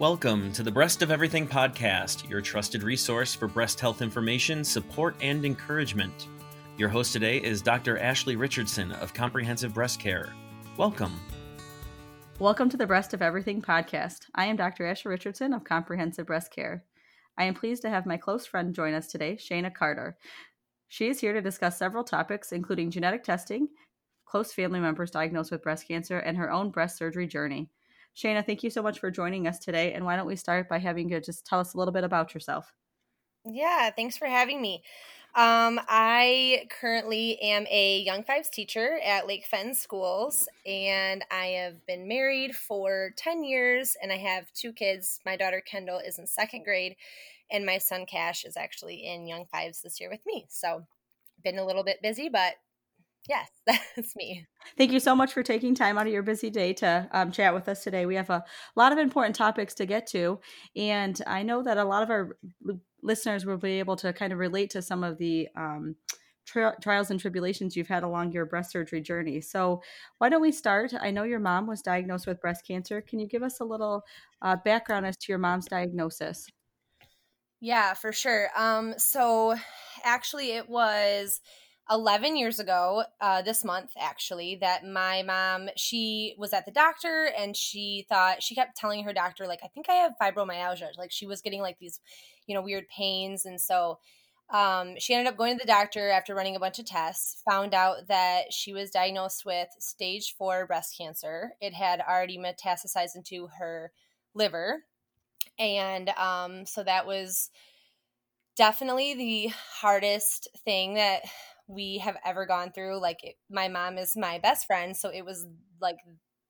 Welcome to the Breast of Everything podcast, your trusted resource for breast health information, support, and encouragement. Your host today is Dr. Ashley Richardson of Comprehensive Breast Care. Welcome. Welcome to the Breast of Everything podcast. I am Dr. Ashley Richardson of Comprehensive Breast Care. I am pleased to have my close friend join us today, Shana Carter. She is here to discuss several topics, including genetic testing, close family members diagnosed with breast cancer, and her own breast surgery journey. Shana, thank you so much for joining us today. And why don't we start by having you just tell us a little bit about yourself? Yeah, thanks for having me. Um, I currently am a Young Fives teacher at Lake Fenton Schools, and I have been married for 10 years, and I have two kids. My daughter Kendall is in second grade, and my son Cash is actually in Young Fives this year with me. So, been a little bit busy, but yes, that's me. Thank you so much for taking time out of your busy day to um, chat with us today. We have a lot of important topics to get to, and I know that a lot of our listeners will be able to kind of relate to some of the um, tri- trials and tribulations you've had along your breast surgery journey. So, why don't we start? I know your mom was diagnosed with breast cancer. Can you give us a little uh, background as to your mom's diagnosis? Yeah, for sure. Um, so, actually, it was 11 years ago uh, this month actually that my mom she was at the doctor and she thought she kept telling her doctor like i think i have fibromyalgia like she was getting like these you know weird pains and so um, she ended up going to the doctor after running a bunch of tests found out that she was diagnosed with stage four breast cancer. It had already metastasized into her liver and um, so that was definitely the hardest thing that we have ever gone through. Like, it, my mom is my best friend, so it was like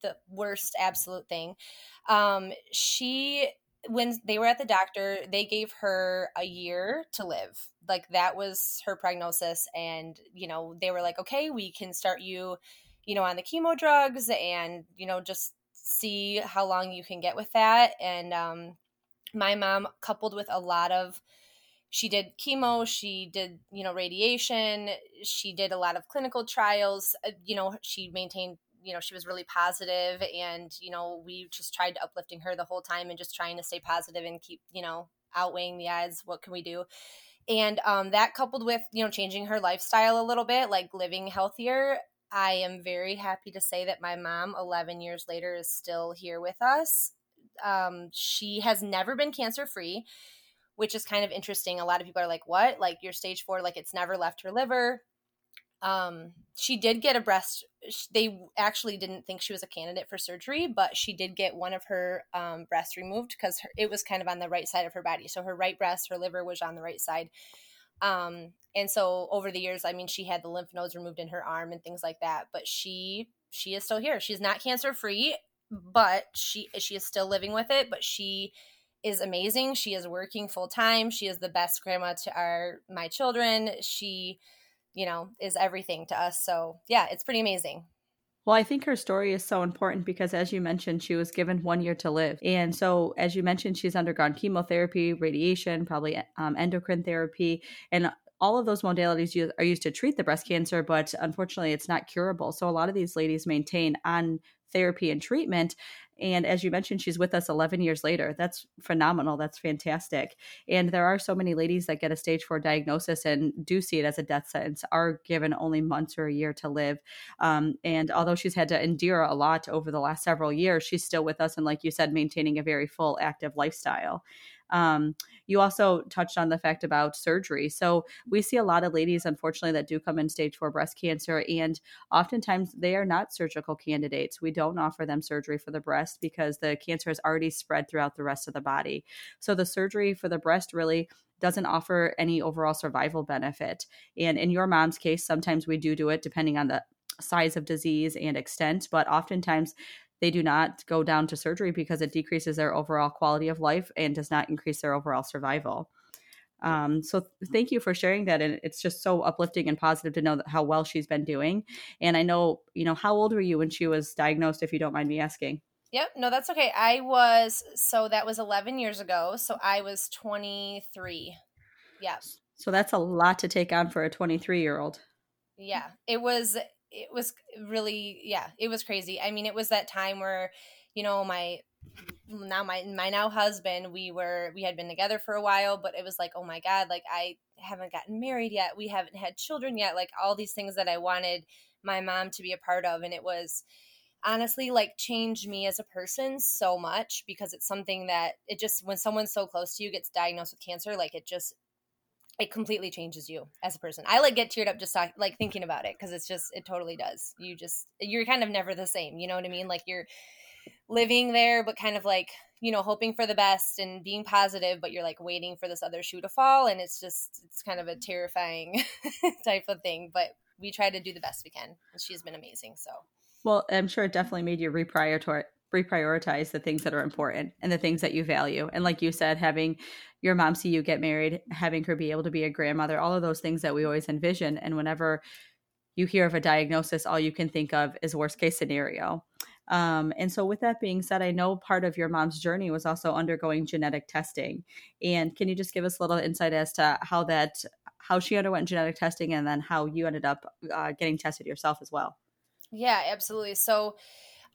the worst absolute thing. Um, she when they were at the doctor, they gave her a year to live. Like that was her prognosis and you know, they were like, "Okay, we can start you, you know, on the chemo drugs and, you know, just see how long you can get with that." And um my mom coupled with a lot of she did chemo she did you know radiation she did a lot of clinical trials uh, you know she maintained you know she was really positive and you know we just tried uplifting her the whole time and just trying to stay positive and keep you know outweighing the odds what can we do? And um, that coupled with you know changing her lifestyle a little bit like living healthier i am very happy to say that my mom 11 years later is still here with us. Um, she has never been cancer free which is kind of interesting. A lot of people are like, "What? Like your stage 4 like it's never left her liver." Um she did get a breast they actually didn't think she was a candidate for surgery, but she did get one of her um, breasts removed because it was kind of on the right side of her body. So her right breast, her liver was on the right side. Um, and so over the years, I mean, she had the lymph nodes removed in her arm and things like that. But she she is still here. She's not cancer free, but she she is still living with it. But she is amazing. She is working full time. She is the best grandma to our my children. She, you know, is everything to us. So, yeah, it's pretty amazing. Well, I think her story is so important because, as you mentioned, she was given one year to live. And so, as you mentioned, she's undergone chemotherapy, radiation, probably um, endocrine therapy, and all of those modalities are used to treat the breast cancer, but unfortunately, it's not curable. So, a lot of these ladies maintain on therapy and treatment. And as you mentioned, she's with us 11 years later. That's phenomenal. That's fantastic. And there are so many ladies that get a stage four diagnosis and do see it as a death sentence, are given only months or a year to live. Um, and although she's had to endure a lot over the last several years, she's still with us. And like you said, maintaining a very full active lifestyle. Um, you also touched on the fact about surgery. So we see a lot of ladies, unfortunately, that do come in stage four breast cancer, and oftentimes they are not surgical candidates. We don't offer them surgery for the breast because the cancer has already spread throughout the rest of the body. So the surgery for the breast really doesn't offer any overall survival benefit. And in your mom's case, sometimes we do do it depending on the size of disease and extent, but oftentimes they do not go down to surgery because it decreases their overall quality of life and does not increase their overall survival. Um, so thank you for sharing that. And it's just so uplifting and positive to know that how well she's been doing. And I know, you know, how old were you when she was diagnosed, if you don't mind me asking? Yep. No, that's okay. I was, so that was 11 years ago. So I was 23. Yes. So that's a lot to take on for a 23 year old. Yeah. It was, it was really yeah it was crazy. I mean it was that time where you know my now my my now husband we were we had been together for a while but it was like oh my god like i haven't gotten married yet. We haven't had children yet. Like all these things that i wanted my mom to be a part of and it was honestly like changed me as a person so much because it's something that it just when someone so close to you gets diagnosed with cancer like it just it completely changes you as a person. I like get teared up just talk, like thinking about it because it's just it totally does. You just you're kind of never the same. You know what I mean? Like you're living there, but kind of like you know hoping for the best and being positive, but you're like waiting for this other shoe to fall, and it's just it's kind of a terrifying type of thing. But we try to do the best we can, and she's been amazing. So well, I'm sure it definitely made you reprioritize reprioritize the things that are important and the things that you value. And like you said, having your mom see you get married, having her be able to be a grandmother, all of those things that we always envision. And whenever you hear of a diagnosis, all you can think of is worst case scenario. Um, and so, with that being said, I know part of your mom's journey was also undergoing genetic testing. And can you just give us a little insight as to how that, how she underwent genetic testing, and then how you ended up uh, getting tested yourself as well? Yeah, absolutely. So,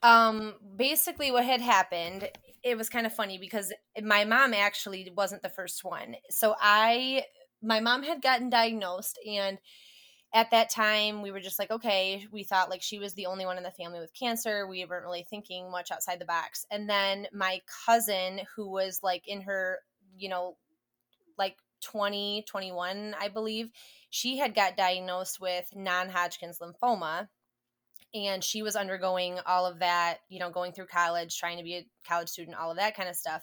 um, basically, what had happened, it was kind of funny because my mom actually wasn't the first one. So, I, my mom had gotten diagnosed, and at that time, we were just like, okay, we thought like she was the only one in the family with cancer. We weren't really thinking much outside the box. And then my cousin, who was like in her, you know, like 20, 21, I believe, she had got diagnosed with non Hodgkin's lymphoma and she was undergoing all of that, you know, going through college, trying to be a college student, all of that kind of stuff.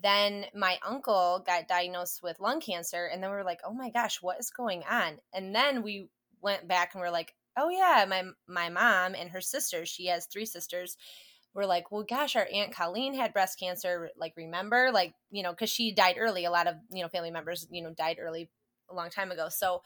Then my uncle got diagnosed with lung cancer, and then we were like, "Oh my gosh, what is going on?" And then we went back and we're like, "Oh yeah, my my mom and her sisters. She has three sisters." We're like, "Well, gosh, our aunt Colleen had breast cancer. Like, remember, like, you know, because she died early. A lot of you know family members, you know, died early a long time ago. So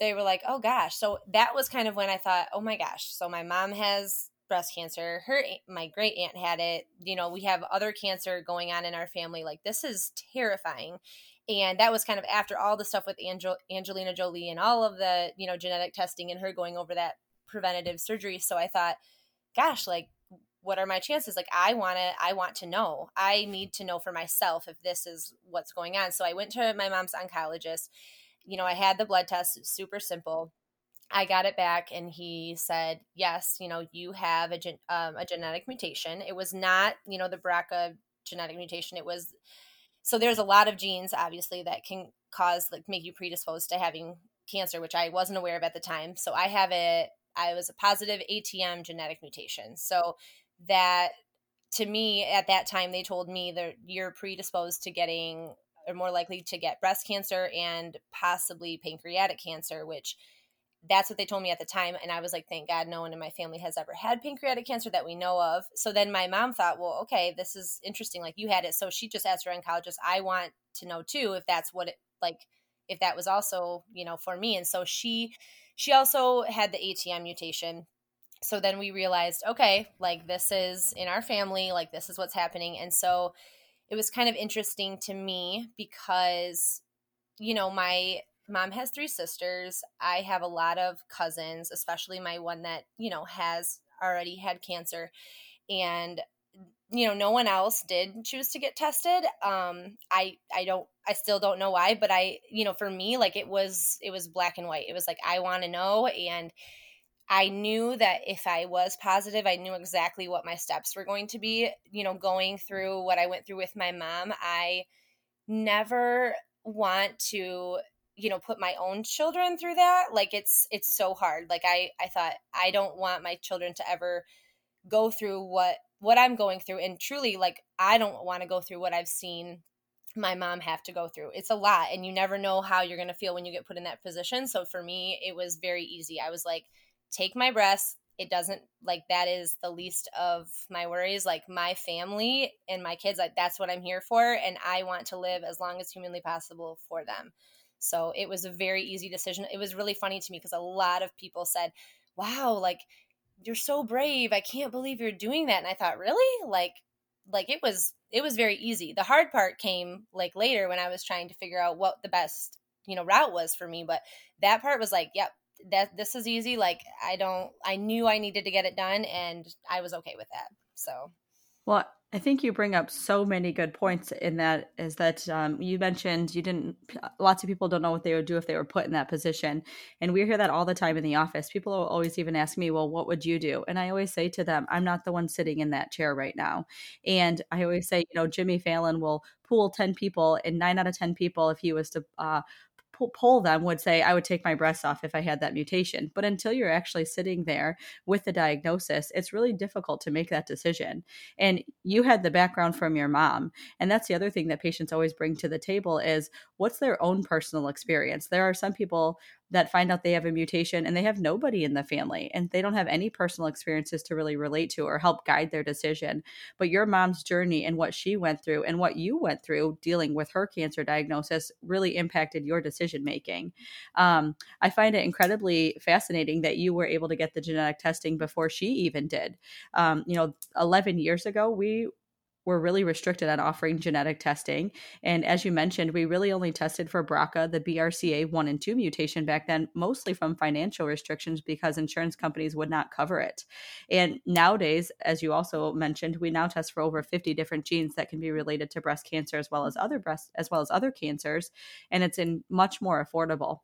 they were like, oh gosh. So that was kind of when I thought, oh my gosh. So my mom has breast cancer. Her my great aunt had it. You know, we have other cancer going on in our family. Like this is terrifying. And that was kind of after all the stuff with Angel, Angelina Jolie and all of the, you know, genetic testing and her going over that preventative surgery. So I thought, gosh, like what are my chances like i want to i want to know i need to know for myself if this is what's going on so i went to my mom's oncologist you know, I had the blood test, super simple. I got it back and he said, yes, you know, you have a, gen- um, a genetic mutation. It was not, you know, the BRCA genetic mutation. It was, so there's a lot of genes, obviously, that can cause, like, make you predisposed to having cancer, which I wasn't aware of at the time. So I have it, I was a positive ATM genetic mutation. So that, to me, at that time, they told me that you're predisposed to getting are more likely to get breast cancer and possibly pancreatic cancer, which that's what they told me at the time. And I was like, thank God no one in my family has ever had pancreatic cancer that we know of. So then my mom thought, well, okay, this is interesting. Like you had it. So she just asked her oncologist, I want to know too if that's what it like, if that was also, you know, for me. And so she, she also had the ATM mutation. So then we realized, okay, like this is in our family, like this is what's happening. And so it was kind of interesting to me because you know my mom has three sisters. I have a lot of cousins especially my one that you know has already had cancer. And you know no one else did choose to get tested. Um i i don't i still don't know why but i you know for me like it was it was black and white. It was like i want to know and I knew that if I was positive, I knew exactly what my steps were going to be. You know, going through what I went through with my mom, I never want to you know put my own children through that. Like it's it's so hard. Like i i thought i don't want my children to ever go through what what i'm going through. And truly like i don't want to go through what i've seen my mom have to go through. It's a lot and you never know how you're going to feel when you get put in that position. So for me it was very easy. I was like take my breaths. It doesn't like that is the least of my worries. Like my family and my kids, like that's what I'm here for. And I want to live as long as humanly possible for them. So it was a very easy decision. It was really funny to me because a lot of people said, wow, like you're so brave. I can't believe you're doing that. And I thought, really? Like, like it was it was very easy. The hard part came like later when I was trying to figure out what the best, you know, route was for me. But that part was like, yep, that this is easy. Like I don't, I knew I needed to get it done, and I was okay with that. So, well, I think you bring up so many good points in that is that um, you mentioned you didn't, lots of people don't know what they would do if they were put in that position. And we hear that all the time in the office. People always even ask me, well, what would you do? And I always say to them, I'm not the one sitting in that chair right now. And I always say, you know, Jimmy Fallon will pool 10 people, and nine out of 10 people, if he was to uh, poll them would say I would take my breasts off if I had that mutation. But until you're actually sitting there with the diagnosis, it's really difficult to make that decision. And you had the background from your mom. And that's the other thing that patients always bring to the table is what's their own personal experience. There are some people that find out they have a mutation and they have nobody in the family and they don't have any personal experiences to really relate to or help guide their decision. But your mom's journey and what she went through and what you went through dealing with her cancer diagnosis really impacted your decision making. Um, I find it incredibly fascinating that you were able to get the genetic testing before she even did. Um, you know, 11 years ago, we we're really restricted on offering genetic testing. And as you mentioned, we really only tested for BRCA, the BRCA1 and 2 mutation back then, mostly from financial restrictions because insurance companies would not cover it. And nowadays, as you also mentioned, we now test for over 50 different genes that can be related to breast cancer as well as other breast as well as other cancers, and it's in much more affordable.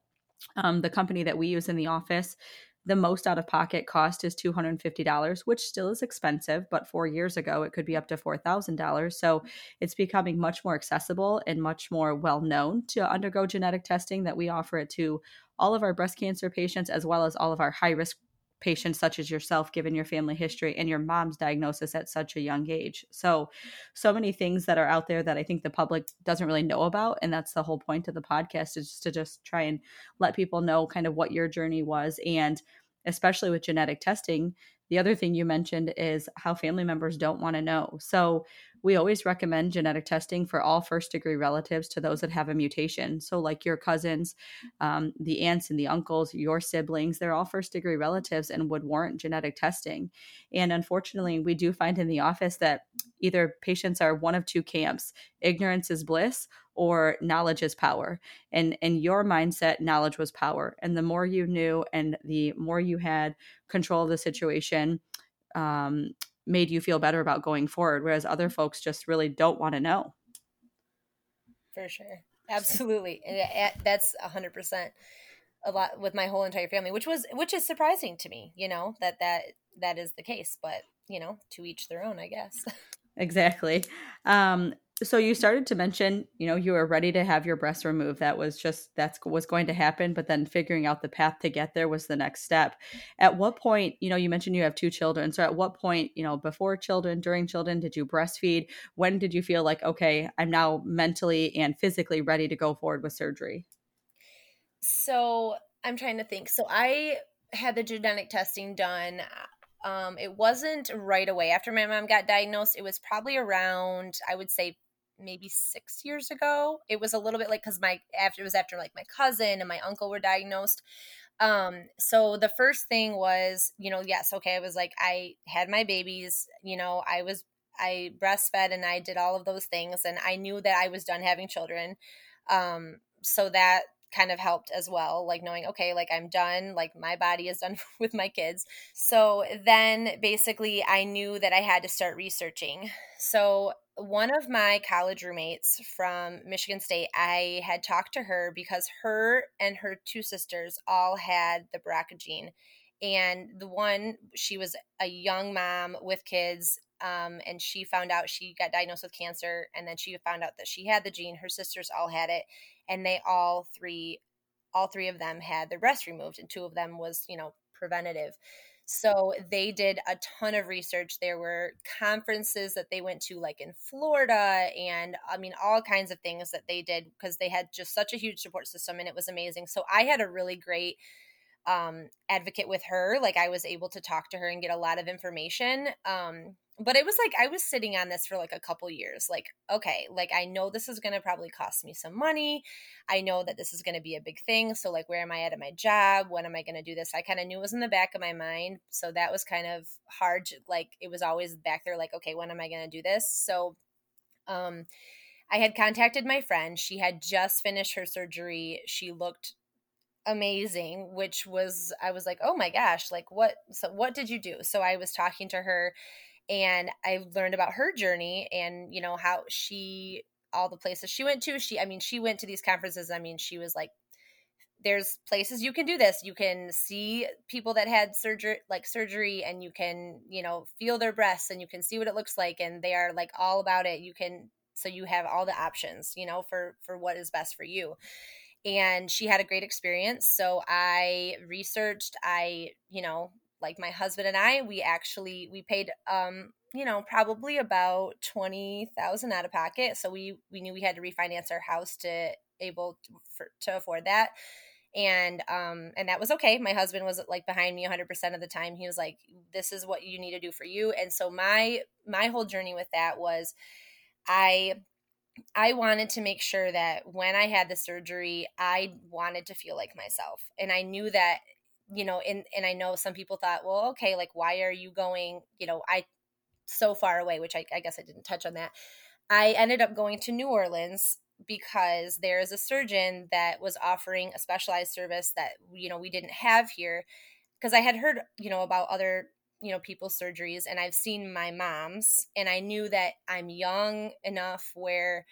Um, the company that we use in the office the most out of pocket cost is $250, which still is expensive, but four years ago it could be up to $4,000. So it's becoming much more accessible and much more well known to undergo genetic testing that we offer it to all of our breast cancer patients as well as all of our high risk patients such as yourself given your family history and your mom's diagnosis at such a young age. So so many things that are out there that i think the public doesn't really know about and that's the whole point of the podcast is to just try and let people know kind of what your journey was. And especially with genetic testing the other thing you mentioned is how family members don't want to know. So we always recommend genetic testing for all first degree relatives to those that have a mutation. So, like your cousins, um, the aunts and the uncles, your siblings, they're all first degree relatives and would warrant genetic testing. And unfortunately, we do find in the office that either patients are one of two camps ignorance is bliss or knowledge is power and in your mindset knowledge was power and the more you knew and the more you had control of the situation um, made you feel better about going forward whereas other folks just really don't want to know. For sure. Absolutely. And that's 100% a lot with my whole entire family which was which is surprising to me you know that that that is the case but you know to each their own i guess. Exactly. Um so you started to mention you know you were ready to have your breast removed. That was just that's was going to happen but then figuring out the path to get there was the next step. At what point you know you mentioned you have two children. So at what point you know before children during children did you breastfeed? When did you feel like okay i'm now mentally and physically ready to go forward with surgery so i'm trying to think. So i had the genetic testing done um, it wasn't right away. After my mom got diagnosed. It was probably around, I would say, maybe six years ago. It was a little bit like because my after it was after like my cousin and my uncle were diagnosed. Um, so the first thing was, you know, yes, okay, I was like, I had my babies, you know, I was I breastfed and I did all of those things and I knew that I was done having children. Um, so that kind of helped as well like knowing okay like i'm done like my body is done with my kids so then basically i knew that i had to start researching so one of my college roommates from michigan state i had talked to her because her and her two sisters all had the brca gene. And the one she was a young mom with kids um, and she found out she got diagnosed with cancer and then she found out that she had the gene. Her sisters all had it and they all three all three of them had their breast removed and two of them was you know preventative. So they did a ton of research. There were conferences that they went to like in florida and i mean all kinds of things that they did because they had just such a huge support system and it was amazing. So i had a really great um, advocate with her like i was able to talk to her and get a lot of information um, but it was like I was sitting on this for like a couple years. Like, okay, like I know this is going to probably cost me some money. I know that this is going to be a big thing. So, like, where am I at at my job? When am I going to do this? I kind of knew it was in the back of my mind. So, that was kind of hard. To, like, it was always back there, like, okay, when am I going to do this? So, um, I had contacted my friend. She had just finished her surgery. She looked amazing which was i was like oh my gosh like what so what did you do so i was talking to her and I learned about her journey and you know how she all the places she went to. She I mean she went to these conferences. I mean she was like there's places you can do this. You can see people that had surgery like surgery and you can, you know, feel their breasts and you can see what it looks like and they are like all about it. You can so you have all the options, you know, for for what is best for you and she had a great experience so i researched i you know like my husband and I, we actually we paid um, you know, probably about 20,000 out of pocket. So we we knew we had to refinance our house to able to, for, to afford that. And um and that was okay. My husband was like behind me 100% of the time. He was like this is what you need to do for you. And so my my whole journey with that was I I wanted to make sure that when I had the surgery, I wanted to feel like myself. And I knew that you know, and and I know some people thought, well, okay, like why are you going, you know, I so far away, which I, I guess I didn't touch on that. I ended up going to New Orleans because there is a surgeon that was offering a specialized service that you know we didn't have here because I had heard you know about other you know people's surgeries and I've seen my mom's and I knew that I'm young enough where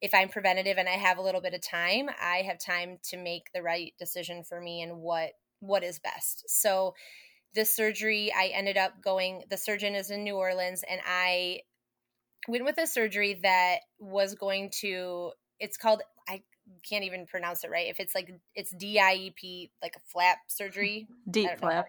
if I'm preventative and I have a little bit of time, I have time to make the right decision for me and what what is best. So the surgery I ended up going the surgeon is in New Orleans and I went with a surgery that was going to it's called I can't even pronounce it right. If it's like it's DIEP like a flap surgery. DIEP flap.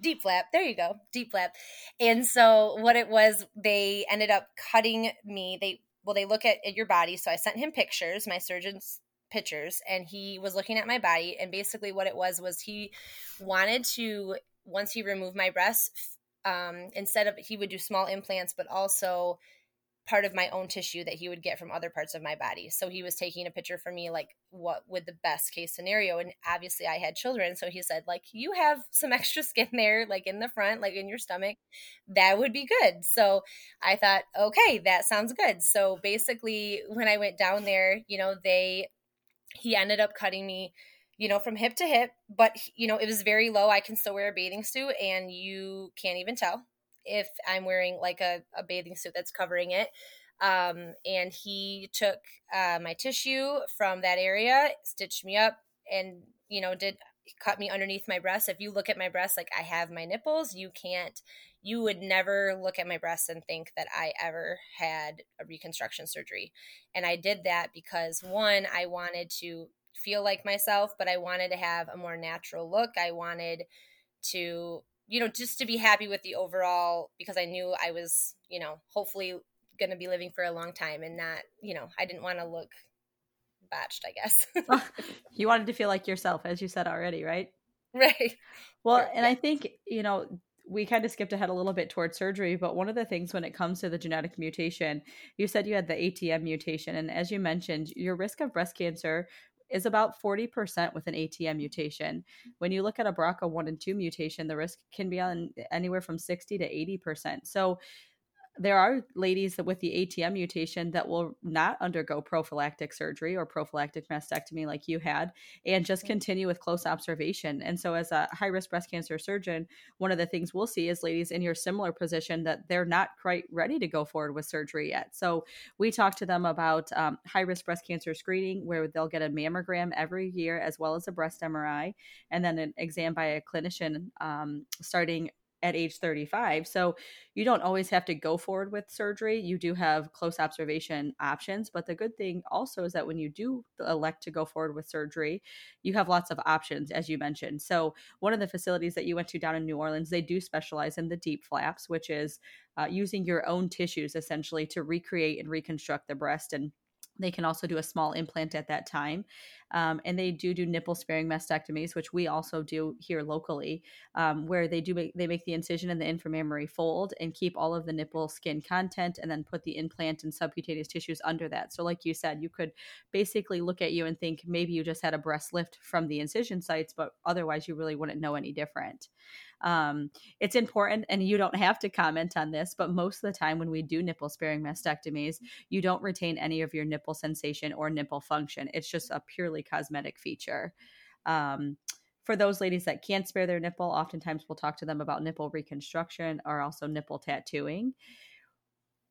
DIEP flap. There you go. DIEP flap. And so what it was, they ended up cutting me. They well, they look at, at your body. So I sent him pictures, my surgeon's pictures and he was looking at my body and basically what it was was he wanted to once he removed my breasts um, instead of he would do small implants but also part of my own tissue that he would get from other parts of my body. So he was taking a picture for me like what would the best case scenario and obviously i had children so he said like you have some extra skin there like in the front like in your stomach. That would be good. So i thought okay that sounds good. So basically when i went down there you know they he ended up cutting me you know from hip to hip but you know it was very low. I can still wear a bathing suit and you can't even tell if i'm wearing like a, a bathing suit that's covering it um, and he took uh, my tissue from that area stitched me up and you know did cut me underneath my breast if you look at my breast like i have my nipples you can't you would never look at my breasts and think that I ever had a reconstruction surgery. And I did that because one, I wanted to feel like myself, but I wanted to have a more natural look. I wanted to, you know, just to be happy with the overall because I knew I was, you know, hopefully going to be living for a long time and not, you know, I didn't want to look botched, I guess. you wanted to feel like yourself, as you said already, right? Right. Well, and I think, you know, we kind of skipped ahead a little bit towards surgery, but one of the things when it comes to the genetic mutation, you said you had the ATM mutation. And as you mentioned, your risk of breast cancer is about 40% with an ATM mutation. When you look at a BRCA1 and 2 mutation, the risk can be on anywhere from 60 to 80%. So there are ladies that with the ATM mutation that will not undergo prophylactic surgery or prophylactic mastectomy like you had and just continue with close observation. And so as a high risk breast cancer surgeon, one of the things we'll see is ladies in your similar position that they're not quite ready to go forward with surgery yet. So we talk to them about um, high risk breast cancer screening where they'll get a mammogram every year as well as a breast MRI and then an exam by a clinician um, starting at age 35. So you don't always have to go forward with surgery. You do have close observation options. But the good thing also is that when you do elect to go forward with surgery, you have lots of options, as you mentioned. So one of the facilities that you went to down in New Orleans, they do specialize in the DIEP flaps, which is uh, using your own tissues essentially to recreate and reconstruct the breast and they can also do a small implant at that time. Um, and they do do nipple sparing mastectomies, which we also do here locally, um, where they do make, they make the incision in the inframammary fold and keep all of the nipple skin content, and then put the implant and subcutaneous tissues under that. So, like you said, you could basically look at you and think maybe you just had a breast lift from the incision sites, but otherwise you really wouldn't know any different. Um, it's important, and you don't have to comment on this, but most of the time when we do nipple sparing mastectomies, you don't retain any of your nipple sensation or nipple function. It's just a purely cosmetic feature. Um, for those ladies that can't spare their nipple, oftentimes we'll talk to them about nipple reconstruction or also nipple tattooing.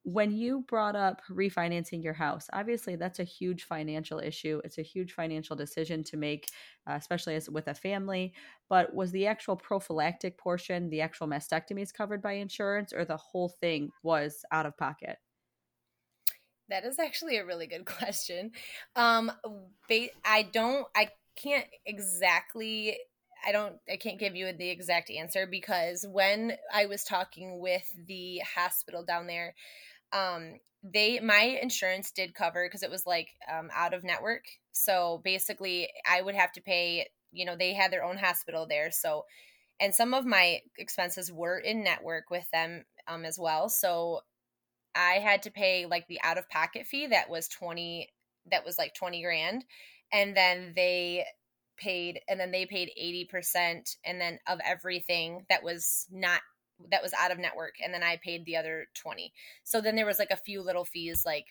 When you brought up refinancing your house, obviously that's a huge financial issue. It's a huge financial decision to make, uh, especially as with a family. But was the actual prophylactic portion, the actual mastectomies covered by insurance, or the whole thing was out of pocket? That is actually a really good question. Um, I don't, I can't exactly I don't I can't give you the exact answer because when I was talking with the hospital down there, um they my insurance did cover because it was like um, out of network. So basically I would have to pay, you know, they had their own hospital there. So and some of my expenses were in network with them um as well. So I had to pay like the out of pocket fee that was 20 that was like 20 grand and then they paid and then they paid 80% and then of everything that was not that was out of network and then I paid the other 20. So then there was like a few little fees like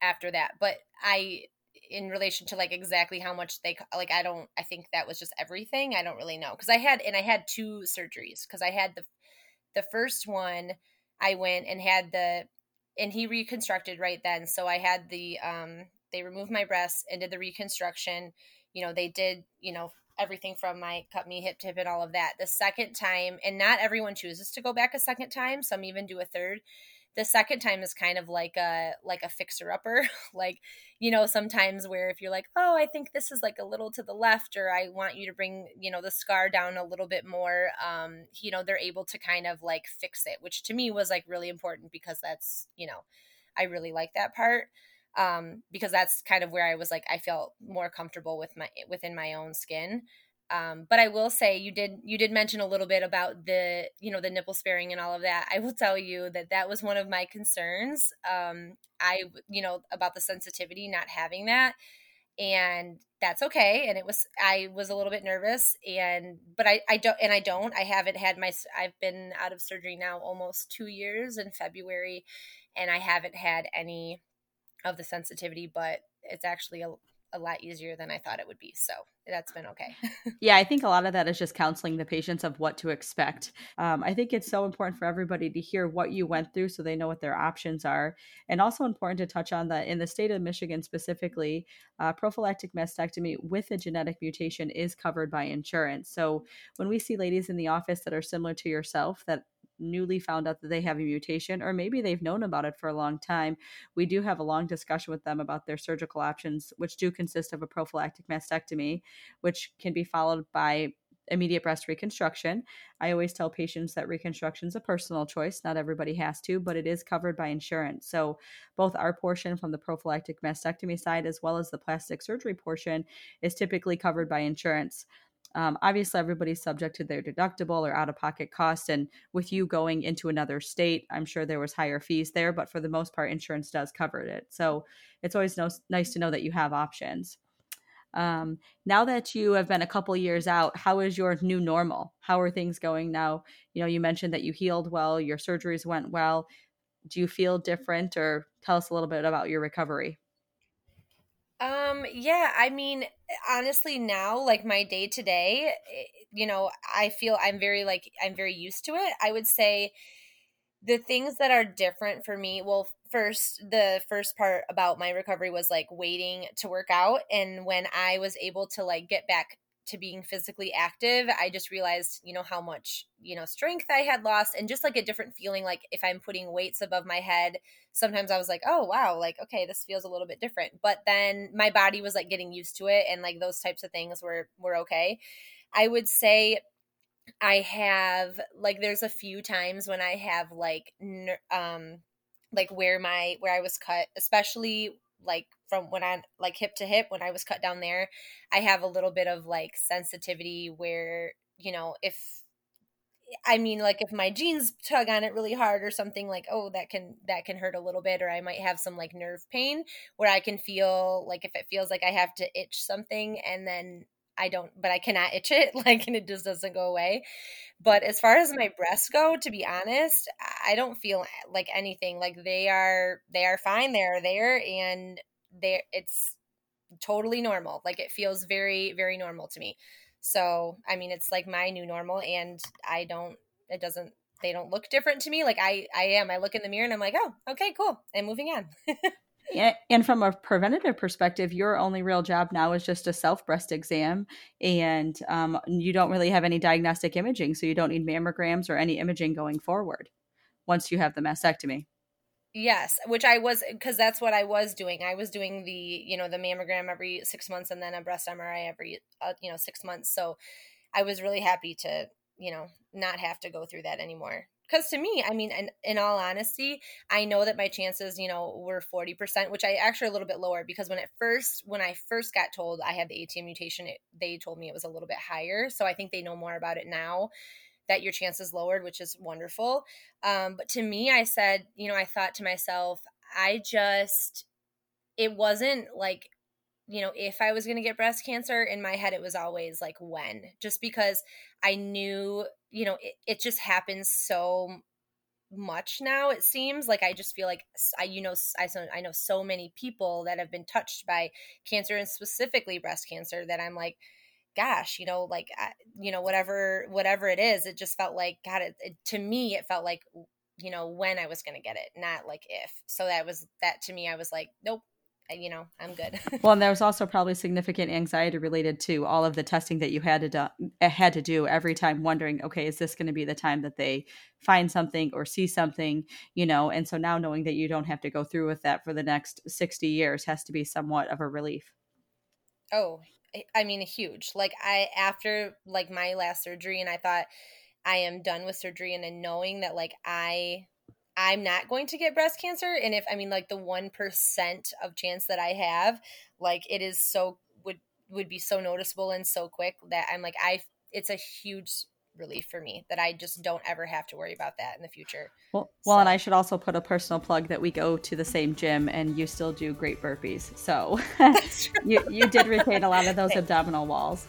after that. But I in relation to like exactly how much they like I don't I think that was just everything. I don't really know cuz I had and I had two surgeries cuz I had the the first one I went and had the and he reconstructed right then. So I had the um they removed my breasts and did the reconstruction. You know, they did, you know, everything from my cut me hip tip and all of that. The second time, and not everyone chooses to go back a second time. Some even do a third. The second time is kind of like a like a fixer upper, like you know sometimes where if you're like, oh, I think this is like a little to the left, or I want you to bring you know the scar down a little bit more. Um, you know they're able to kind of like fix it, which to me was like really important because that's you know I really like that part um, because that's kind of where I was like I felt more comfortable with my within my own skin. Um, but I will say you did you did mention a little bit about the you know the nipple sparing and all of that. I will tell you that that was one of my concerns. Um, I you know about the sensitivity not having that, and that's okay. And it was I was a little bit nervous, and but I I don't and I don't I haven't had my I've been out of surgery now almost two years in February, and I haven't had any of the sensitivity, but it's actually a, a lot easier than I thought it would be. So that's been okay. yeah, I think a lot of that is just counseling the patients of what to expect. Um, I think it's so important for everybody to hear what you went through so they know what their options are. And also important to touch on that in the state of Michigan specifically, uh, prophylactic mastectomy with a genetic mutation is covered by insurance. So when we see ladies in the office that are similar to yourself that newly found out that they have a mutation, or maybe they've known about it for a long time, we do have a long discussion with them about their surgical options, which do consist of a prophylactic mastectomy, which can be followed by immediate breast reconstruction. I always tell patients that reconstruction is a personal choice. Not everybody has to, but it is covered by insurance. So, both our portion from the prophylactic mastectomy side as well as the plastic surgery portion is typically covered by insurance. Um, obviously, everybody's subject to their deductible or out of pocket cost. And with you going into another state, I'm sure there was higher fees there, but for the most part, insurance does cover it. So it's always no, nice to know that you have options. Um, now that you have been a couple years out, how is your new normal? How are things going now? You know, you mentioned that you healed well, your surgeries went well. Do you feel different, or tell us a little bit about your recovery? Um, yeah, I mean, honestly, now, like my day to day, eh, you know, I feel I'm very, like, I'm very used to it. I would say the things that are different for me, well, first, the first part about my recovery was like waiting to work out. And when I was able to, like, get back to being physically active, I just realized, you know, how much, you know, strength I had lost and just like a different feeling. Like if I'm putting weights above my head, sometimes I was like, oh, wow, like, okay, this feels a little bit different. But then my body was like getting used to it and like those types of things were, were okay. I would say I have like, there's a few times when I have like, um, like where my, where I was cut, especially like from when I like hip to hip when I was cut down there, I have a little bit of like sensitivity where, you know, if I mean like if my jeans tug on it really hard or something like oh that can that can hurt a little bit or I might have some like nerve pain where I can feel like if it feels like I have to itch something and then I don't, but I cannot itch it, like, and it just doesn't go away. But as far as my breasts go, to be honest, I don't feel like anything. Like they are, they are fine. They are there, and they, it's totally normal. Like it feels very, very normal to me. So, I mean, it's like my new normal and I don't it doesn't they don't look different to me. Like I I am. I look in the mirror and I'm like, "Oh, okay, cool." And moving on. Yeah, and from a preventative perspective, your only real job now is just a self breast exam, and um, you don't really have any diagnostic imaging, so you don't need mammograms or any imaging going forward once you have the mastectomy. Yes, which I was because that's what I was doing. I was doing the you know the mammogram every six months and then a breast MRI every uh, you know six months. So I was really happy to you know not have to go through that anymore because to me i mean in, in all honesty i know that my chances you know were 40% which i actually a little bit lower because when it first when i first got told i had the atm mutation it, they told me it was a little bit higher so i think they know more about it now that your chances lowered which is wonderful. Um, but to me i said you know i thought to myself i just it wasn't like you know, if I was going to get breast cancer, in my head, it was always like when, just because I knew, you know, it, it just happens so much now it seems. Like i just feel like i you know i i know so many people that have been touched by cancer and specifically breast cancer that i'm like gosh you know like you know whatever whatever it is it just felt like god it, it, to me it felt like you know when i was going to get it not like if so that was that to me i was like nope you know, I'm good. well, and there was also probably significant anxiety related to all of the testing that you had to do, eh, had to do every time, wondering, okay, is this going to be the time that they find something or see something, you know? And so now knowing that you don't have to go through with that for the next 60 years has to be somewhat of a relief. Oh, I mean, huge. Like I after like my last surgery, and I thought I am done with surgery, and then knowing that like I I'm not going to get breast cancer. And if I mean like the one percent of chance that I have, like it is so would would be so noticeable and so quick that I'm like I it's a huge relief for me that I just don't ever have to worry about that in the future. Well, well, and I should also put a personal plug that we go to the same gym, and you still do great burpees. So you you did retain a lot of those abdominal walls.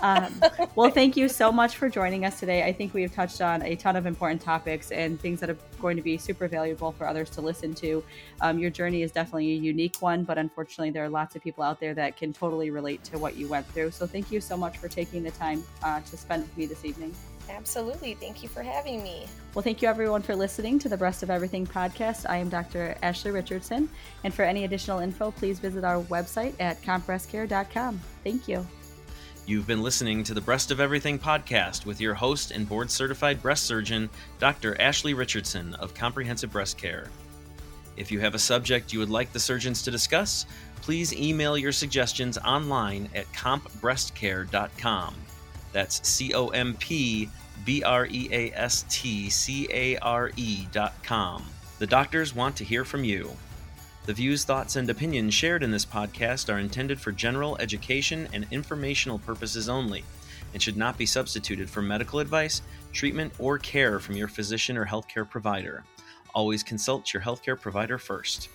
Um, well, thank you so much for joining us today. I think we have touched on a ton of important topics and things that are going to be super valuable for others to listen to. Um, your journey is definitely a unique one, but unfortunately, there are lots of people out there that can totally relate to what you went through. So thank you so much for taking the time uh, to spend with me this evening. Absolutely. Thank you for having me. Well, thank you everyone for listening to the Breast of Everything podcast. I am Dr. Ashley Richardson. And for any additional info, please visit our website at compbreastcare.com. Thank you. You've been listening to the Breast of Everything podcast with your host and board certified breast surgeon, Dr. Ashley Richardson of Comprehensive Breast Care. If you have a subject you would like the surgeons to discuss, please email your suggestions online at compbreastcare.com. That's C O M P B R E A S T C A R E dot com. The doctors want to hear from you. The views, thoughts, and opinions shared in this podcast are intended for general education and informational purposes only and should not be substituted for medical advice, treatment, or care from your physician or healthcare provider. Always consult your healthcare provider first.